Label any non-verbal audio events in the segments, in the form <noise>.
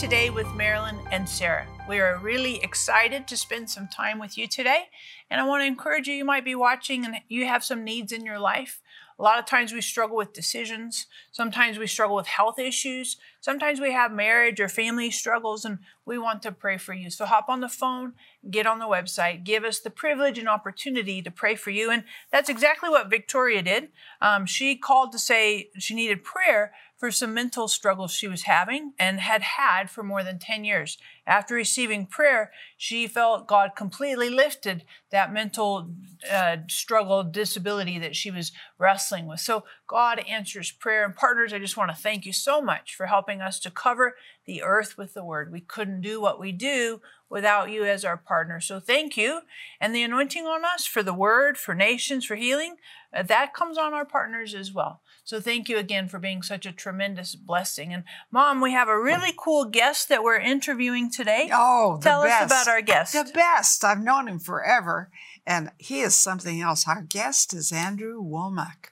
Today with Marilyn and Sarah. We are really excited to spend some time with you today. And I want to encourage you, you might be watching and you have some needs in your life. A lot of times we struggle with decisions. Sometimes we struggle with health issues. Sometimes we have marriage or family struggles, and we want to pray for you. So hop on the phone, get on the website, give us the privilege and opportunity to pray for you. And that's exactly what Victoria did. Um, she called to say she needed prayer for some mental struggles she was having and had had for more than 10 years. After receiving prayer, she felt God completely lifted that mental uh, struggle, disability that she was wrestling with. So God answers prayer. And partners, I just want to thank you so much for helping us to cover the earth with the word. We couldn't do what we do without you as our partner. So thank you. And the anointing on us for the word, for nations, for healing, uh, that comes on our partners as well. So thank you again for being such a tremendous blessing. And mom, we have a really cool guest that we're interviewing today. Oh, tell best. Tell us about our guest. The best. I've known him forever, and he is something else. Our guest is Andrew Wommack,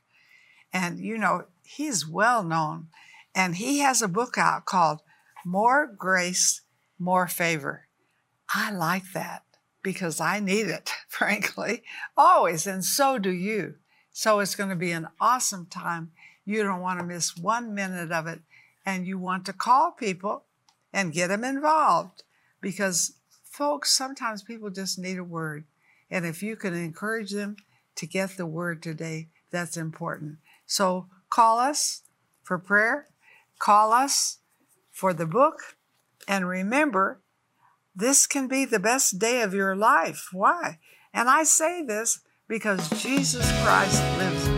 and you know he's well known, and he has a book out called "More Grace, More Favor." I like that because I need it, <laughs> frankly, always, and so do you. So it's going to be an awesome time. You don't want to miss one minute of it. And you want to call people and get them involved because, folks, sometimes people just need a word. And if you can encourage them to get the word today, that's important. So call us for prayer, call us for the book, and remember, this can be the best day of your life. Why? And I say this because Jesus Christ lives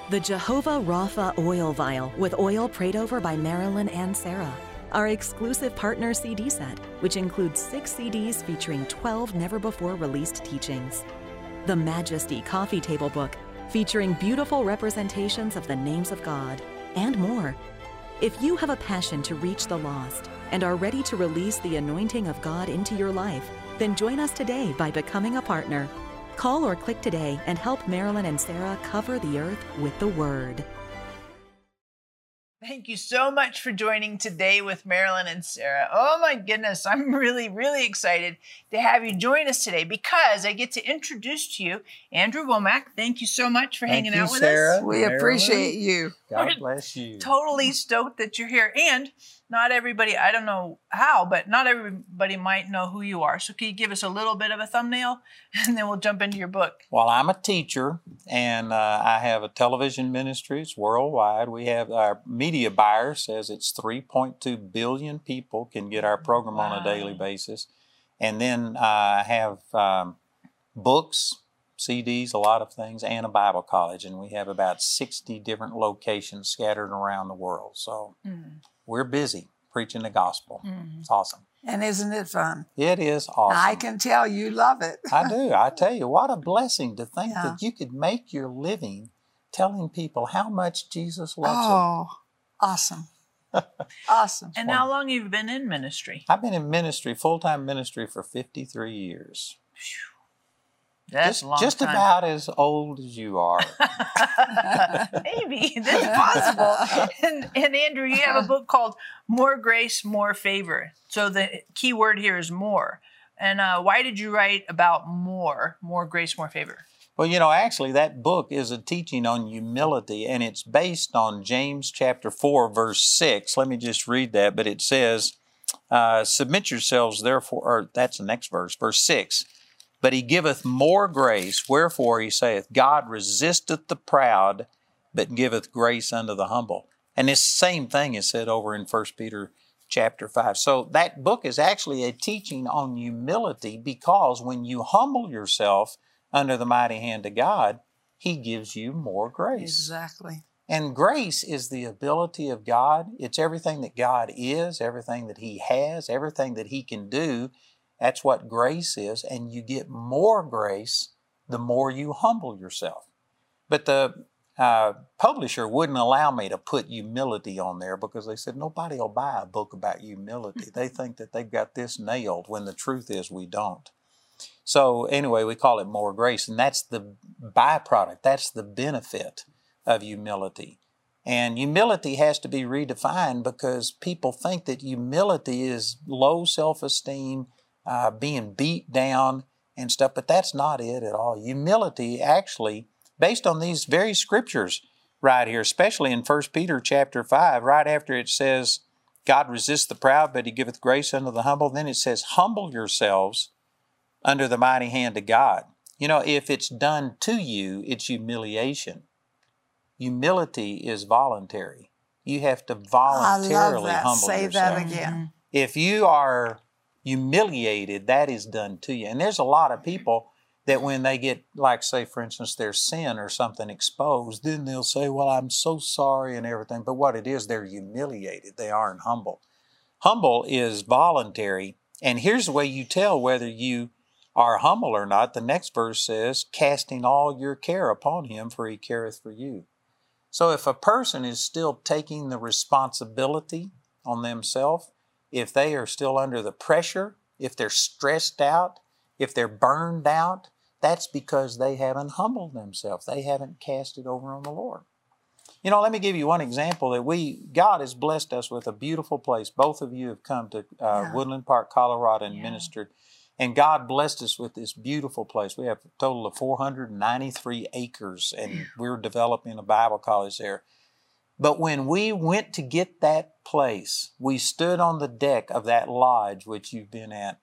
the Jehovah Rapha oil vial with oil prayed over by Marilyn and Sarah, our exclusive partner CD set, which includes six CDs featuring 12 never before released teachings, the Majesty coffee table book featuring beautiful representations of the names of God, and more. If you have a passion to reach the lost and are ready to release the anointing of God into your life, then join us today by becoming a partner. Call or click today and help Marilyn and Sarah cover the earth with the Word. Thank you so much for joining today with Marilyn and Sarah. Oh my goodness, I'm <laughs> really, really excited to have you join us today because I get to introduce to you Andrew Wommack. Thank you so much for Thank hanging you, out with Sarah. us. We Marilyn. appreciate you. God bless you. Totally stoked that you're here. And not everybody, I don't know how, but not everybody might know who you are. So can you give us a little bit of a thumbnail <laughs> and then we'll jump into your book? Well, I'm a teacher and uh, I have a television ministry. It's worldwide. We have our media buyer says it's 3.2 billion people can get our program on a daily basis. And then I have um, books, CDs, a lot of things, and a Bible college. And we have about 60 different locations scattered around the world. So Mm, we're busy preaching the gospel. mm. It's awesome. And isn't it fun? It is awesome. I can tell you love it. I do. I <laughs> tell you, what a blessing to think Yeah. that you could make your living telling people how much Jesus loves Oh, awesome. <laughs> awesome. And how long have you been in ministry? I've been in ministry, full time ministry, for 53 years. That's just just about as old as you are. <laughs> Maybe that's possible. <laughs> and, and Andrew, you have a book called More Grace, More Favor. So the key word here is more. And uh, why did you write about more, more grace, more favor? well, you know, actually, that book is a teaching on humility, and it's based on James chapter 4, verse 6. Let me just read that. But it says, uh, Submit yourselves, therefore, or that's the next verse, verse 6. But he giveth more grace, wherefore he saith, God resisteth the proud, but giveth grace unto the humble. And this same thing is said over in 1 Peter chapter 5. So that book is actually a teaching on humility because when you humble yourself under the mighty hand of God, he gives you more grace. Exactly. And grace is the ability of God. It's everything that God is, everything that He has, everything that He can do. That's what grace is. And you get more grace the more you humble yourself. But the uh, publisher wouldn't allow me to put humility on there because they said nobody will buy a book about humility. <laughs> they think that they've got this nailed when the truth is we don't. So, anyway, we call it more grace, and that's the byproduct, that's the benefit of humility. And humility has to be redefined because people think that humility is low self esteem, uh, being beat down, and stuff, but that's not it at all. Humility actually, based on these very scriptures right here, especially in 1 Peter chapter 5, right after it says, God resists the proud, but he giveth grace unto the humble, then it says, Humble yourselves under the mighty hand of God. You know, if it's done to you, it's humiliation. Humility is voluntary. You have to voluntarily humble yourself. Say yourself. that again. If you are humiliated, that is done to you. And there's a lot of people that when they get, like, say, for instance, their sin or something exposed, then they'll say, Well, I'm so sorry and everything. But what it is, they're humiliated. They aren't humble. Humble is voluntary. And here's the way you tell whether you are humble or not. The next verse says, Casting all your care upon him, for he careth for you. So if a person is still taking the responsibility on themselves, if they are still under the pressure, if they're stressed out, if they're burned out, that's because they haven't humbled themselves. They haven't cast it over on the Lord. You know, let me give you one example that we, God has blessed us with a beautiful place. Both of you have come to uh, Yeah. Woodland Park, Colorado, and Yeah. ministered. And God blessed us with this beautiful place. We have a total of 493 acres, and we're developing a Bible college there. But when we went to get that place, we stood on the deck of that lodge which you've been at,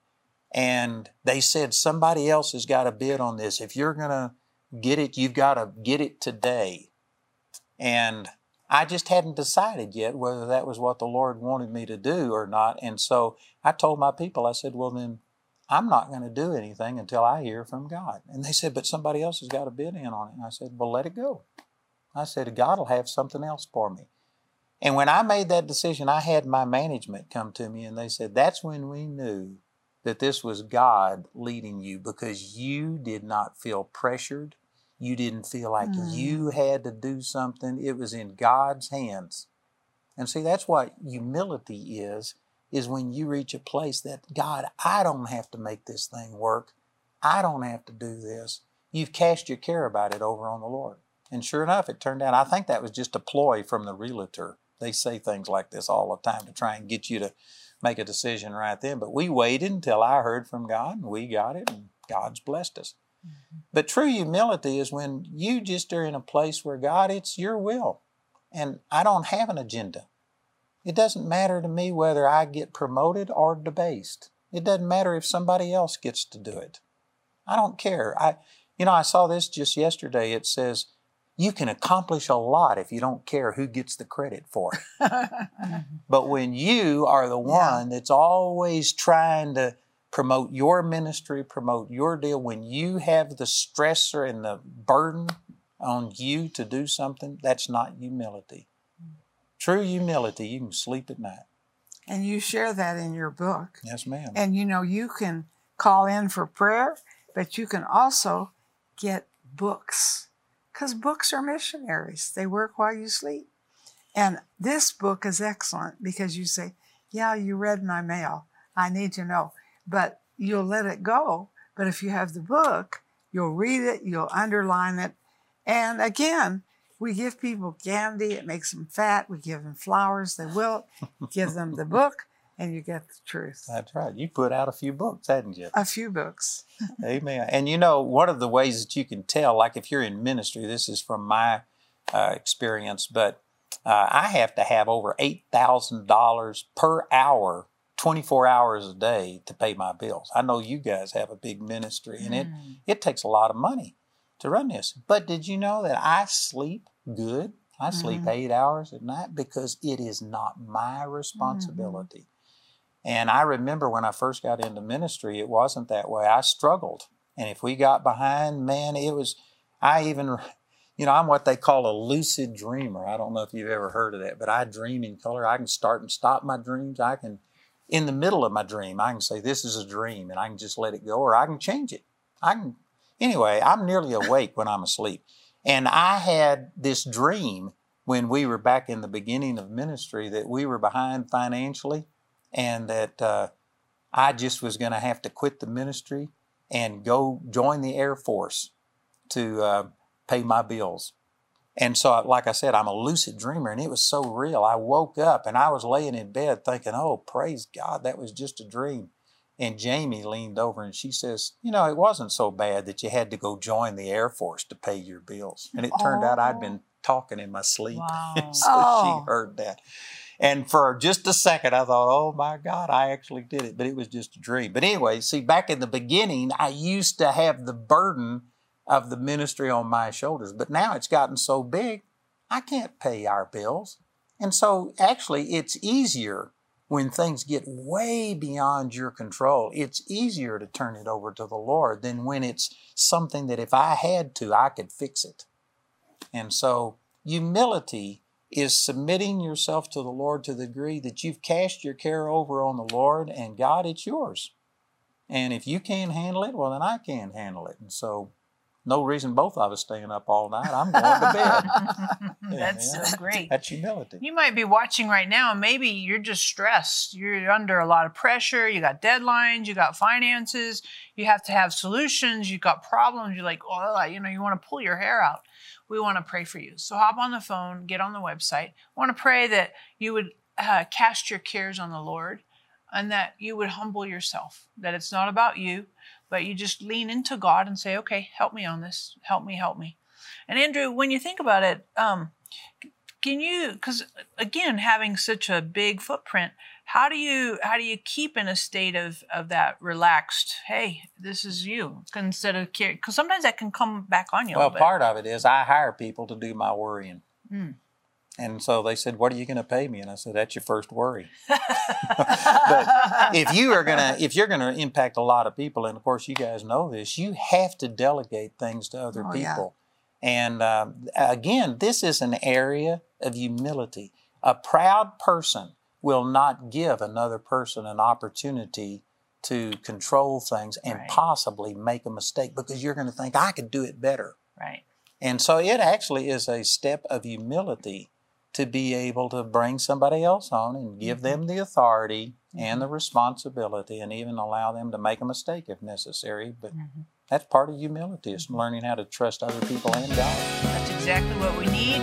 and they said, Somebody else has got a bid on this. If you're going to get it, you've got to get it today. And I just hadn't decided yet whether that was what the Lord wanted me to do or not. And so I told my people, I said, Well, then I'm not going to do anything until I hear from God. And they said, But somebody else has got a bid in on it. And I said, Well, let it go. I said, God will have something else for me. And when I made that decision, I had my management come to me and they said, That's when we knew that this was God leading you because you did not feel pressured. You didn't feel like Mm. you had to do something. It was in God's hands. And see, that's what humility is, is when you reach a place that, God, I don't have to make this thing work. I don't have to do this. You've cast your care about it over on the Lord. And sure enough, it turned out, I think that was just a ploy from the realtor. They say things like this all the time to try and get you to make a decision right then. But we waited until I heard from God and we got it and God's blessed us. Mm-hmm. But true humility is when you just are in a place where God, it's your will. And I don't have an agenda. It doesn't matter to me whether I get promoted or debased. It doesn't matter if somebody else gets to do it. I don't care. I you know, I saw this just yesterday. It says you can accomplish a lot if you don't care who gets the credit for it. Mm-hmm. <laughs> But when you are the one that's always trying to promote your ministry, promote your deal, when you have the stressor and the burden on you to do something, that's not humility. True humility, you can sleep at night. and you share that in your book. Yes, ma'am. And you know, you can call in for prayer, but you can also get books because books are missionaries. They work while you sleep. And this book is excellent because you say, Yeah, you read my mail. I need to know. But you'll let it go. But if you have the book, you'll read it, you'll underline it. And again, we give people candy, it makes them fat. We give them flowers, they will. give them the book, and you get the truth. That's right. You put out a few books, hadn't you? A few books. <laughs> Amen. And you know, one of the ways that you can tell, like if you're in ministry, this is from my uh, experience, but uh, I have to have over $8,000 per hour, 24 hours a day to pay my bills. I know you guys have a big ministry and it, it takes a lot of money to run this. But did you know that I sleep good? I sleep eight hours at night because it is not my responsibility. And I remember when I first got into ministry, it wasn't that way. I struggled. And if we got behind, man, it was, I even, you know, I'm what they call a lucid dreamer. I don't know if you've ever heard of that, but I dream in color. I can start and stop my dreams. I can, in the middle of my dream, I can say, this is a dream, and I can just let it go, or I can change it. I can, anyway, I'm nearly awake when I'm asleep. And I had this dream when we were back in the beginning of ministry that we were behind financially and that uh, I just was going to have to quit the ministry and go join the Air Force to uh, pay my bills. And so, like I said, I'm a lucid dreamer, and it was so real. I woke up and I was laying in bed thinking, oh, praise God, that was just a dream. And Jamie leaned over and she says, You know, it wasn't so bad that you had to go join the Air Force to pay your bills. And it turned out I'd been talking in my sleep. <laughs> Wow. so Oh. she heard that. And for just a second, I thought, oh my God, I actually did it. But it was just a dream. But anyway, see, back in the beginning, I used to have the burden of the ministry on my shoulders. But now it's gotten so big, I can't pay our bills. And so actually, it's easier when things get way beyond your control. It's easier to turn it over to the Lord than when it's something that if I had to, I could fix it. And so, humility is submitting yourself to the Lord to the degree that you've cast your care over on the Lord and God, it's yours. And if you can't handle it, well, then I can't handle it. And so, no reason both of us staying up all night. I'm going to bed. <laughs> That's Yeah. so great. That's humility. You might be watching right now, and maybe you're just stressed. You're under a lot of pressure. You got deadlines. You got finances. You have to have solutions. You got problems. You're like, oh, you know, you want to pull your hair out. We want to pray for you. So hop on the phone, get on the website. I want to pray that you would uh, cast your cares on the Lord, and that you would humble yourself. That it's not about you, but you just lean into God and say, okay, help me on this. Help me. Help me. And Andrew, when you think about it, um, can you because again having such a big footprint how do you how do you keep in a state of of that relaxed hey this is you instead of care because sometimes that can come back on you Well, part of it is I hire people to do my worrying. Mm. And so they said, What are you going to pay me? And I said, That's your first worry. <laughs> but if you are gonna if you're gonna impact a lot of people, and of course you guys know this, you have to delegate things to other Oh, yeah. people. And um, again, this is an area of humility. A proud person will not give another person an opportunity to control things and Right. possibly make a mistake because you're going to think I could do it better. right And so it actually is a step of humility to be able to bring somebody else on and give mm-hmm. them the authority and the mm-hmm. responsibility and even allow them to make a mistake if necessary. But mm-hmm. that's part of humility, is learning how to trust other people and God. that's exactly what we need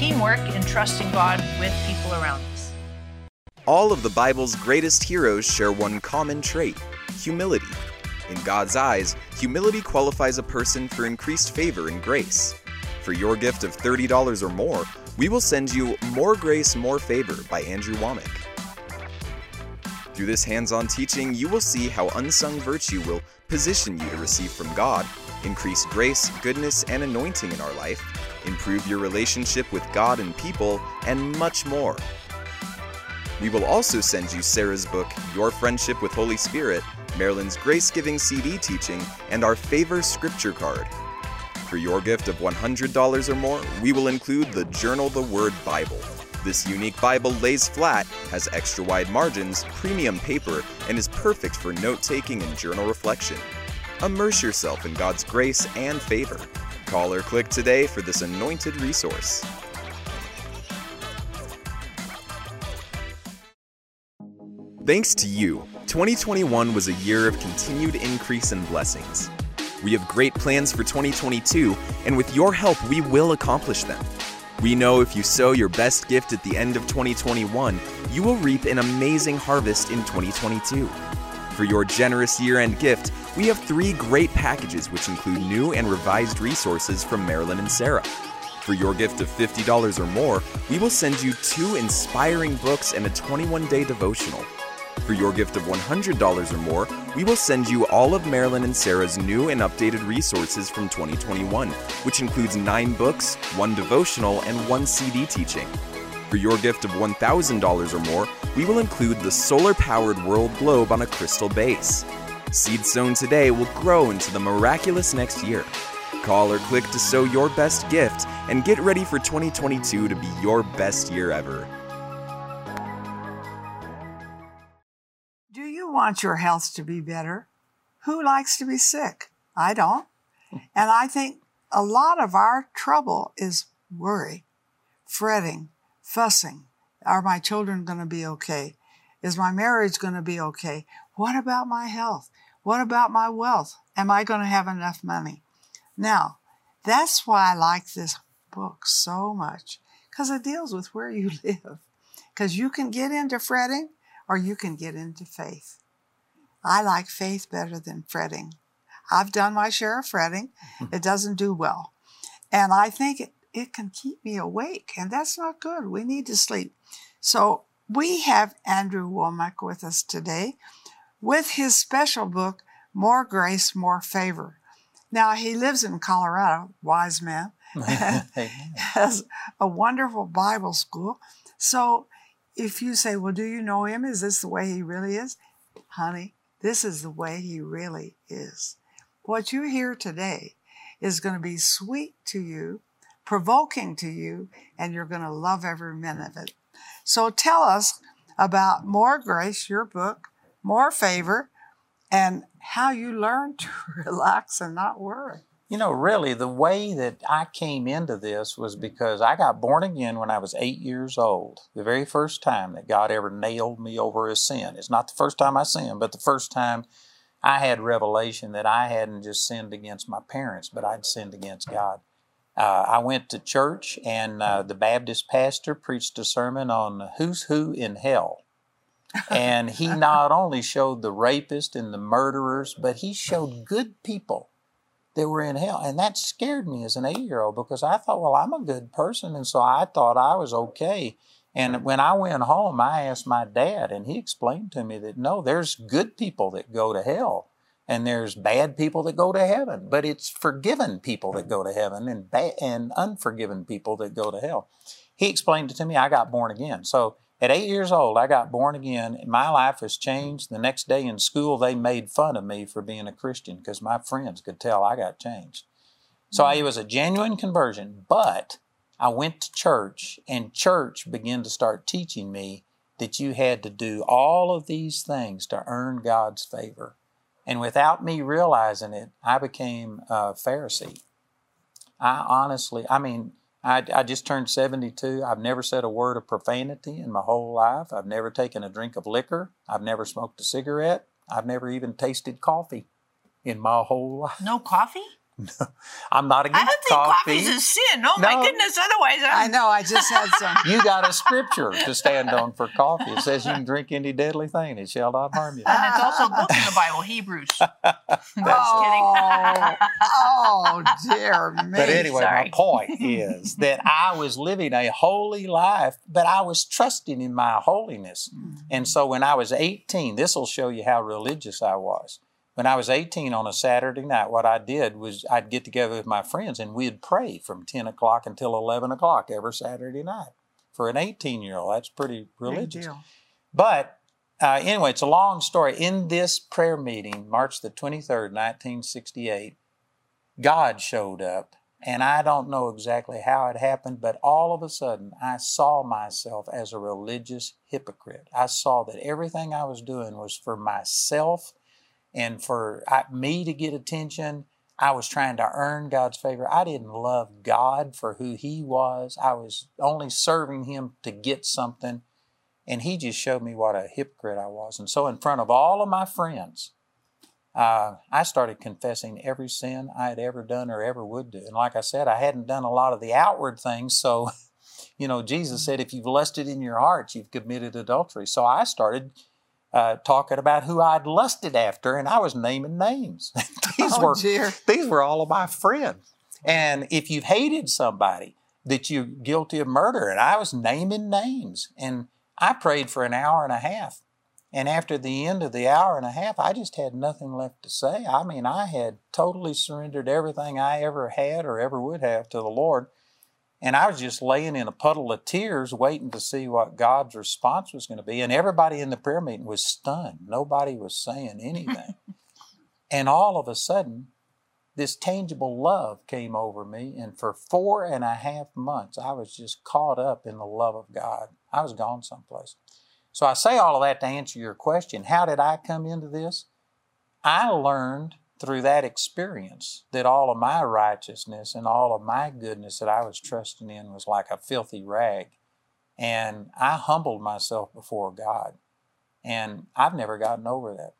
teamwork and trusting god with people around us All of the Bible's greatest heroes share one common trait humility. In God's eyes, humility qualifies a person for increased favor and grace. For your gift of $30 or more, we will send you More Grace, More Favor by Andrew Wommack. Through this hands on teaching, you will see how unsung virtue will position you to receive from God, increase grace, goodness, and anointing in our life, improve your relationship with God and people, and much more. We will also send you Sarah's book, Your Friendship with Holy Spirit, Marilyn's Grace Giving CD teaching, and our Favor Scripture card. For your gift of $100 or more, we will include the Journal the Word Bible. This unique Bible lays flat, has extra wide margins, premium paper, and is perfect for note taking and journal reflection. Immerse yourself in God's grace and favor. Call or click today for this anointed resource. Thanks to you, 2021 was a year of continued increase in blessings. We have great plans for 2022, and with your help, we will accomplish them. We know if you sow your best gift at the end of 2021, you will reap an amazing harvest in 2022. For your generous year end gift, we have three great packages which include new and revised resources from Marilyn and Sarah. For your gift of $50 or more, we will send you two inspiring books and a 21 day devotional. For your gift of $100 or more, we will send you all of Marilyn and Sarah's new and updated resources from 2021, which includes nine books, one devotional, and one CD teaching. For your gift of $1,000 or more, we will include the solar powered world globe on a crystal base. Seed sown today will grow into the miraculous next year. Call or click to sow your best gift and get ready for 2022 to be your best year ever. Want your health to be better? Who likes to be sick? I don't. <laughs> And I think a lot of our trouble is worry, fretting, fussing. Are my children going to be okay? Is my marriage going to be okay? What about my health? What about my wealth? Am I going to have enough money? Now, that's why I like this book so much because it deals with where you <laughs> live. Because you can get into fretting or you can get into faith. I like faith better than fretting. I've done my share of fretting. <laughs> It doesn't do well. And I think it, it can keep me awake, and that's not good. We need to sleep. So we have Andrew Wommack with us today with his special book, More Grace, More Favor. Now, he lives in Colorado, wise man, <laughs> <laughs> has a wonderful Bible school. So if you say, Well, do you know him? Is this the way he really is? Honey, this is the way he really is. What you hear today is going to be sweet to you, provoking to you, and you're going to love every minute of it. So tell us about More Grace, your book, More Favor, and how you learn to <laughs> relax and not worry. You know, really, the way that I came into this was because I got born again when I was eight years old. The very first time that God ever nailed me over a sin. It's not the first time I sinned, but the first time I had revelation that I hadn't just sinned against my parents, but I'd sinned against God. Uh, I went to church, and uh, the Baptist pastor preached a sermon on who's who in hell. and he not only showed the rapist and the murderers, but he showed good people that were in hell. And that scared me as an eight year old because I thought, well, I'm a good person. And so I thought I was okay. And when I went home, I asked my dad, and he explained to me that no, there's good people that go to hell, and there's bad people that go to heaven, but it's forgiven people that go to heaven and bad, and unforgiven people that go to hell. He explained it to me. I got born again. So at eight years old, I got born again. My life has changed. The next day in school, they made fun of me for being a Christian because my friends could tell I got changed. So it mm-hmm. was a genuine conversion, but I went to church, and church began to start teaching me that you had to do all of these things to earn God's favor. And without me realizing it, I became a Pharisee. I honestly, I mean, I, I just turned 72. I've never said a word of profanity in my whole life. I've never taken a drink of liquor. I've never smoked a cigarette. I've never even tasted coffee in my whole <laughs> life. No coffee? <laughs> I'm not against coffee. I don't think coffee. coffee's a sin. Oh my goodness. Otherwise, I I'm, know, I just had some. <laughs> you got a scripture to stand on for coffee. It says you can drink any deadly thing, it shall not harm you. and it's also a book in the Bible, Hebrews. <laughs> Just oh, kidding. oh, oh dear me. But anyway, Sorry. my point is that I was living a holy life, but I was trusting in my holiness. Mm. And so when I was 18, this will show you how religious I was. When I was 18 on a Saturday night, what I did was I'd get together with my friends and we'd pray from 10 o'clock until 11 o'clock every Saturday night. For an 18 year old, that's pretty religious. But uh, anyway, it's a long story. In this prayer meeting, March the 23rd, 1968, God showed up. And I don't know exactly how it happened, but all of a sudden I saw myself as a religious hypocrite. I saw that everything I was doing was for myself and for I, me to get attention. I was trying to earn God's favor. I didn't love God for who He was. I was only serving Him to get something. And He just showed me what a hypocrite I was. And so, in front of all of my friends, uh, I started confessing every sin I had ever done or ever would do. And like I said, I hadn't done a lot of the outward things. So, <laughs> you know, Jesus said, if you've lusted in your heart, you've committed adultery. So I started uh, talking about who I'd lusted after, and I was naming names. <laughs> these Oh, were dear. these were all of my friends. And if you've hated somebody, that you're guilty of murder, and I was naming names, and I prayed for an hour and a half. And after the end of the hour and a half, I just had nothing left to say. I mean, I had totally surrendered everything I ever had or ever would have to the Lord. And I was just laying in a puddle of tears waiting to see what God's response was going to be. And everybody in the prayer meeting was stunned. Nobody was saying anything. <laughs> and all of a sudden, this tangible love came over me. And for four and a half months, I was just caught up in the love of God. I was gone someplace. So I say all of that to answer your question. How did I come into this? I learned through that experience that all of my righteousness and all of my goodness that I was trusting in was like a filthy rag. And I humbled myself before God. And I've never gotten over that.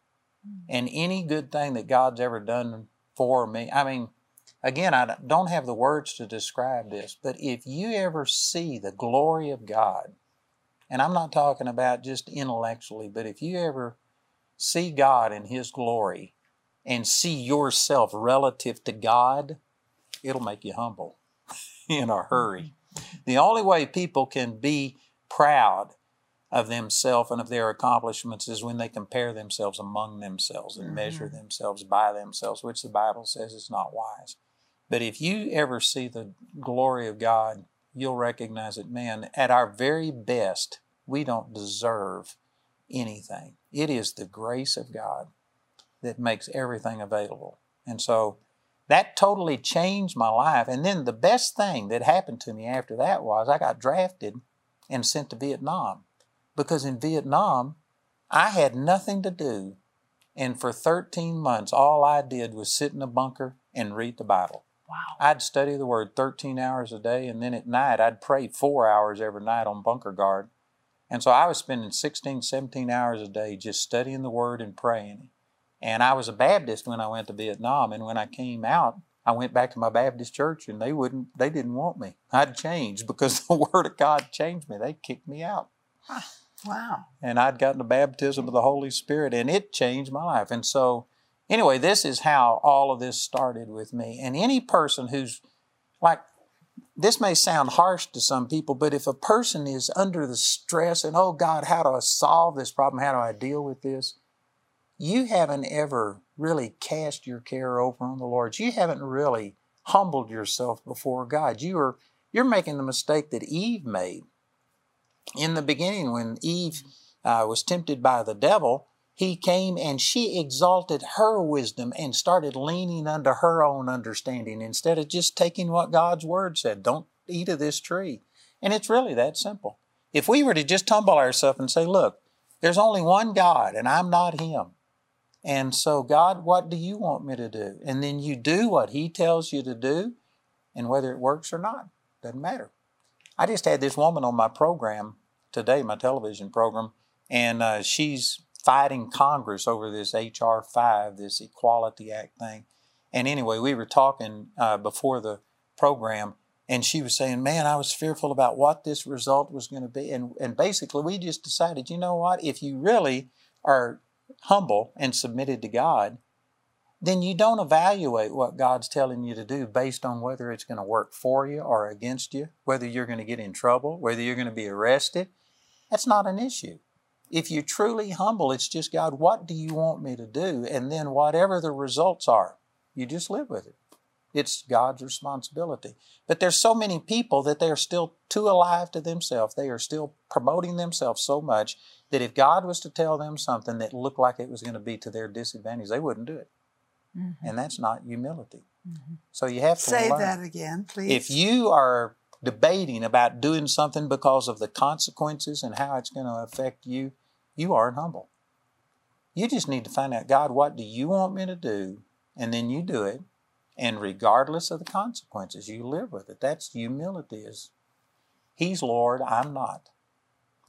Hmm. And any good thing that God's ever done for me, I mean, again, I don't have the words to describe this, but if you ever see the glory of God, and I'm not talking about just intellectually, but if you ever see God in His glory and see yourself relative to God, it'll make you humble <laughs> in a hurry. The only way people can be proud of themselves and of their accomplishments is when they compare themselves among themselves and mm-hmm. measure themselves by themselves, which the Bible says is not wise. But if you ever see the glory of God, you'll recognize it, man, at our very best, we don't deserve anything. It is the grace of God that makes everything available. And so that totally changed my life. And then the best thing that happened to me after that was I got drafted and sent to Vietnam. Because in Vietnam, I had nothing to do. And for 13 months, all I did was sit in a bunker and read the Bible. Wow. I'd study the Word 13 hours a day, and then at night, I'd pray four hours every night on bunker guard. And so I was spending 16, 17 hours a day just studying the Word and praying. And I was a Baptist when I went to Vietnam. And when I came out, I went back to my Baptist church and they wouldn't, they didn't want me. I'd changed because <laughs> the Word of God changed me. They kicked me out. Wow. And I'd gotten the baptism of the Holy Spirit and it changed my life. And so, anyway, this is how all of this started with me. And any person who's like, this may sound harsh to some people, but if a person is under the stress and, oh God, how do I solve this problem? How do I deal with this? You haven't ever really cast your care over on the Lord. You haven't really humbled yourself before God. You are you're making the mistake that Eve made. In the beginning, when Eve uh, was tempted by the devil, he came and she exalted her wisdom and started leaning unto her own understanding instead of just taking what God's word said. Don't eat of this tree. And it's really that simple. If we were to just humble ourselves and say, look, there's only one God and I'm not him. And so, God, what do you want me to do? And then you do what He tells you to do, and whether it works or not, doesn't matter. I just had this woman on my program today, my television program, and uh, she's fighting Congress over this H.R. 5, this Equality Act thing. And anyway, we were talking uh, before the program, and she was saying, Man, I was fearful about what this result was going to be. And, and basically, we just decided, you know what? If you really are humble and submitted to God, then you don't evaluate what God's telling you to do based on whether it's going to work for you or against you, whether you're going to get in trouble, whether you're going to be arrested. That's not an issue. If you're truly humble, it's just God, what do you want me to do? And then whatever the results are, you just live with it. It's God's responsibility. But there's so many people that they are still too alive to themselves. They are still promoting themselves so much that if God was to tell them something that looked like it was going to be to their disadvantage, they wouldn't do it. Mm-hmm. And that's not humility. Mm-hmm. So you have to say learn. that again, please. If you are debating about doing something because of the consequences and how it's going to affect you, you aren't humble. You just need to find out, God, what do you want me to do? And then you do it. And regardless of the consequences, you live with it. That's humility is He's Lord, I'm not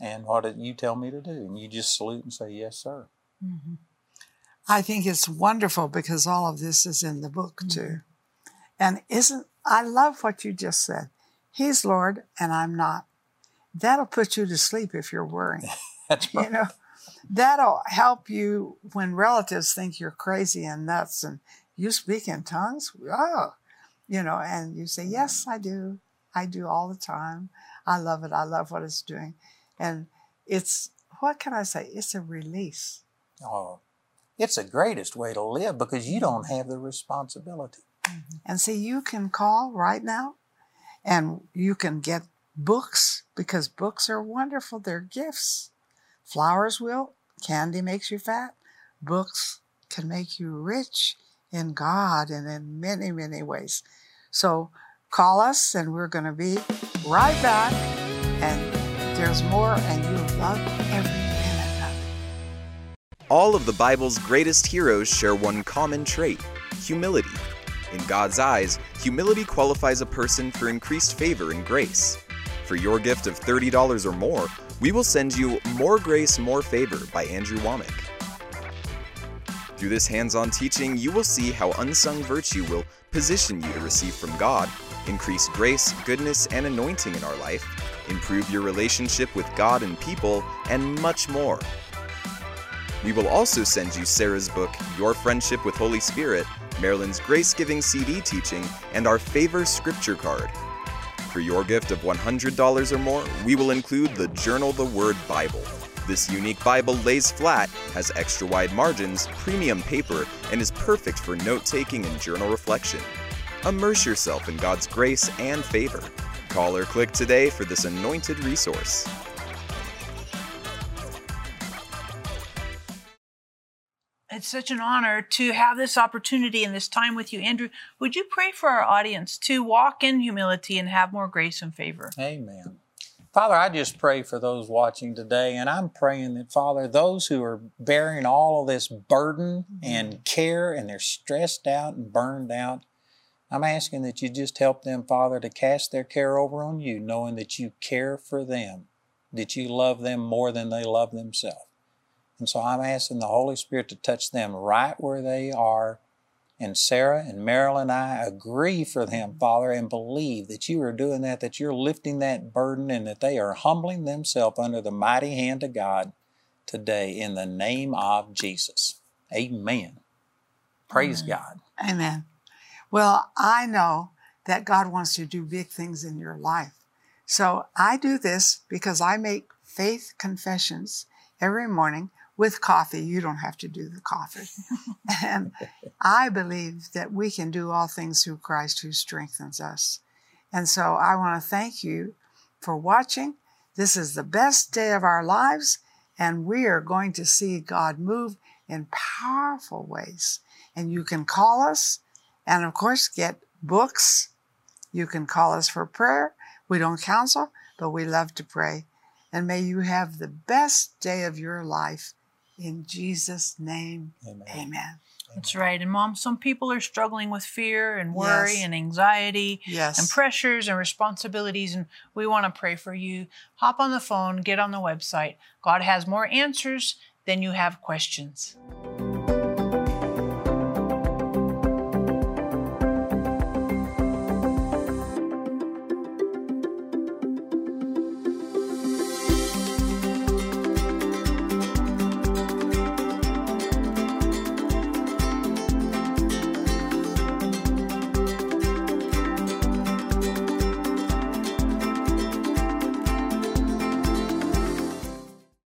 and what did you tell me to do? And you just salute and say, Yes, sir. Mm-hmm. I think it's wonderful because all of this is in the book mm-hmm. too. And isn't, I love what you just said. He's Lord and I'm not. That'll put you to sleep if you're worrying. <laughs> That's right. You know, that'll help you when relatives think you're crazy and nuts and you speak in tongues. Oh, you know, and you say, Yes, I do. I do all the time. I love it. I love what it's doing. And it's, what can I say? It's a release. Oh, it's the greatest way to live because you don't have the responsibility. Mm-hmm. And see, you can call right now and you can get books because books are wonderful. They're gifts. Flowers will, candy makes you fat. Books can make you rich in God and in many, many ways. So call us and we're going to be right back. And there's more, and you'll love every minute of it. All of the Bible's greatest heroes share one common trait humility. In God's eyes, humility qualifies a person for increased favor and grace. For your gift of $30 or more, we will send you More Grace, More Favor by Andrew Wommack. Through this hands on teaching, you will see how unsung virtue will position you to receive from God, increase grace, goodness, and anointing in our life, improve your relationship with God and people, and much more. We will also send you Sarah's book, Your Friendship with Holy Spirit, Marilyn's Grace Giving CD teaching, and our Favor Scripture card. For your gift of $100 or more, we will include the Journal the Word Bible. This unique Bible lays flat, has extra wide margins, premium paper, and is perfect for note taking and journal reflection. Immerse yourself in God's grace and favor. Call or click today for this anointed resource. It's such an honor to have this opportunity and this time with you. Andrew, would you pray for our audience to walk in humility and have more grace and favor? Amen. Father, I just pray for those watching today, and I'm praying that, Father, those who are bearing all of this burden mm-hmm. and care and they're stressed out and burned out, I'm asking that you just help them, Father, to cast their care over on you, knowing that you care for them, that you love them more than they love themselves. And so I'm asking the Holy Spirit to touch them right where they are. And Sarah and Marilyn and I agree for them, mm-hmm. Father, and believe that you are doing that, that you're lifting that burden and that they are humbling themselves under the mighty hand of God today in the name of Jesus. Amen. Praise God. Amen. Well, I know that God wants to do big things in your life. So I do this because I make faith confessions every morning with coffee. You don't have to do the coffee. <laughs> and I believe that we can do all things through Christ who strengthens us. And so I want to thank you for watching. This is the best day of our lives, and we are going to see God move in powerful ways. And you can call us and, of course, get books. You can call us for prayer. We don't counsel, but we love to pray. And may you have the best day of your life. In Jesus' name, Amen. amen. That's right. And mom, some people are struggling with fear and worry Yes. and anxiety Yes. and pressures and responsibilities. And we want to pray for you. Hop on the phone, get on the website. God has more answers than you have questions.